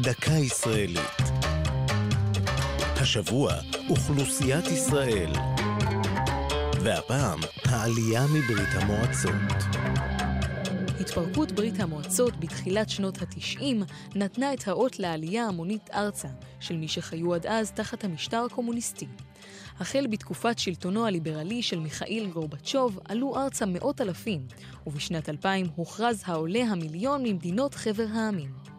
דקה ישראלית. השבוע, אוכלוסיית ישראל. והפעם, העלייה מברית המועצות. התפרקות ברית המועצות בתחילת שנות התשעים נתנה את האות לעלייה המונית ארצה של מי שחיו עד אז תחת המשטר הקומוניסטי. החל בתקופת שלטונו הליברלי של מיכאיל גורבצ'וב עלו ארצה מאות אלפים, ובשנת 2000 הוכרז העולה המיליון ממדינות חבר העמים.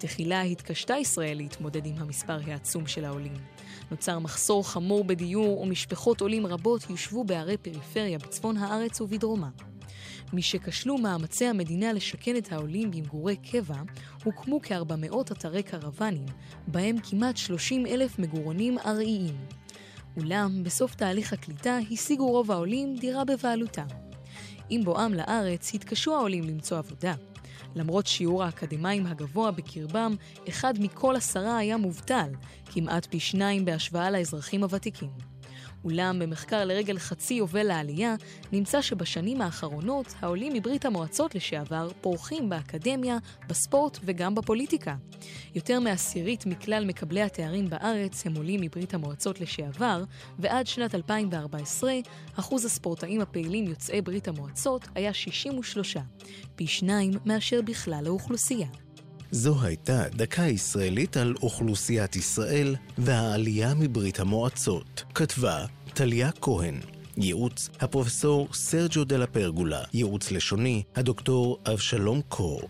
תחילה התקשתה ישראל להתמודד עם המספר העצום של העולים. נוצר מחסור חמור בדיור ומשפחות עולים רבות יושבו בערי פריפריה בצפון הארץ ובדרומה. משכשלו מאמצי המדינה לשכן את העולים במגורי קבע, הוקמו כ-400 אתרי קרוונים, בהם כמעט 30 אלף מגורונים ארעיים. אולם, בסוף תהליך הקליטה השיגו רוב העולים דירה בבעלותם. עם בואם לארץ התקשו העולים למצוא עבודה. למרות שיעור האקדמאים הגבוה בקרבם, אחד מכל עשרה היה מובטל, כמעט פי שניים בהשוואה לאזרחים הוותיקים. אולם במחקר לרגל חצי יובל לעלייה, נמצא שבשנים האחרונות העולים מברית המועצות לשעבר פורחים באקדמיה, בספורט וגם בפוליטיקה. יותר מעשירית מכלל מקבלי התארים בארץ הם עולים מברית המועצות לשעבר, ועד שנת 2014 אחוז הספורטאים הפעילים יוצאי ברית המועצות היה 63, פי שניים מאשר בכלל האוכלוסייה. זו הייתה דקה ישראלית על אוכלוסיית ישראל והעלייה מברית המועצות. כתבה טליה כהן. ייעוץ הפרופסור סרג'ו דלה פרגולה. ייעוץ לשוני הדוקטור אבשלום קור.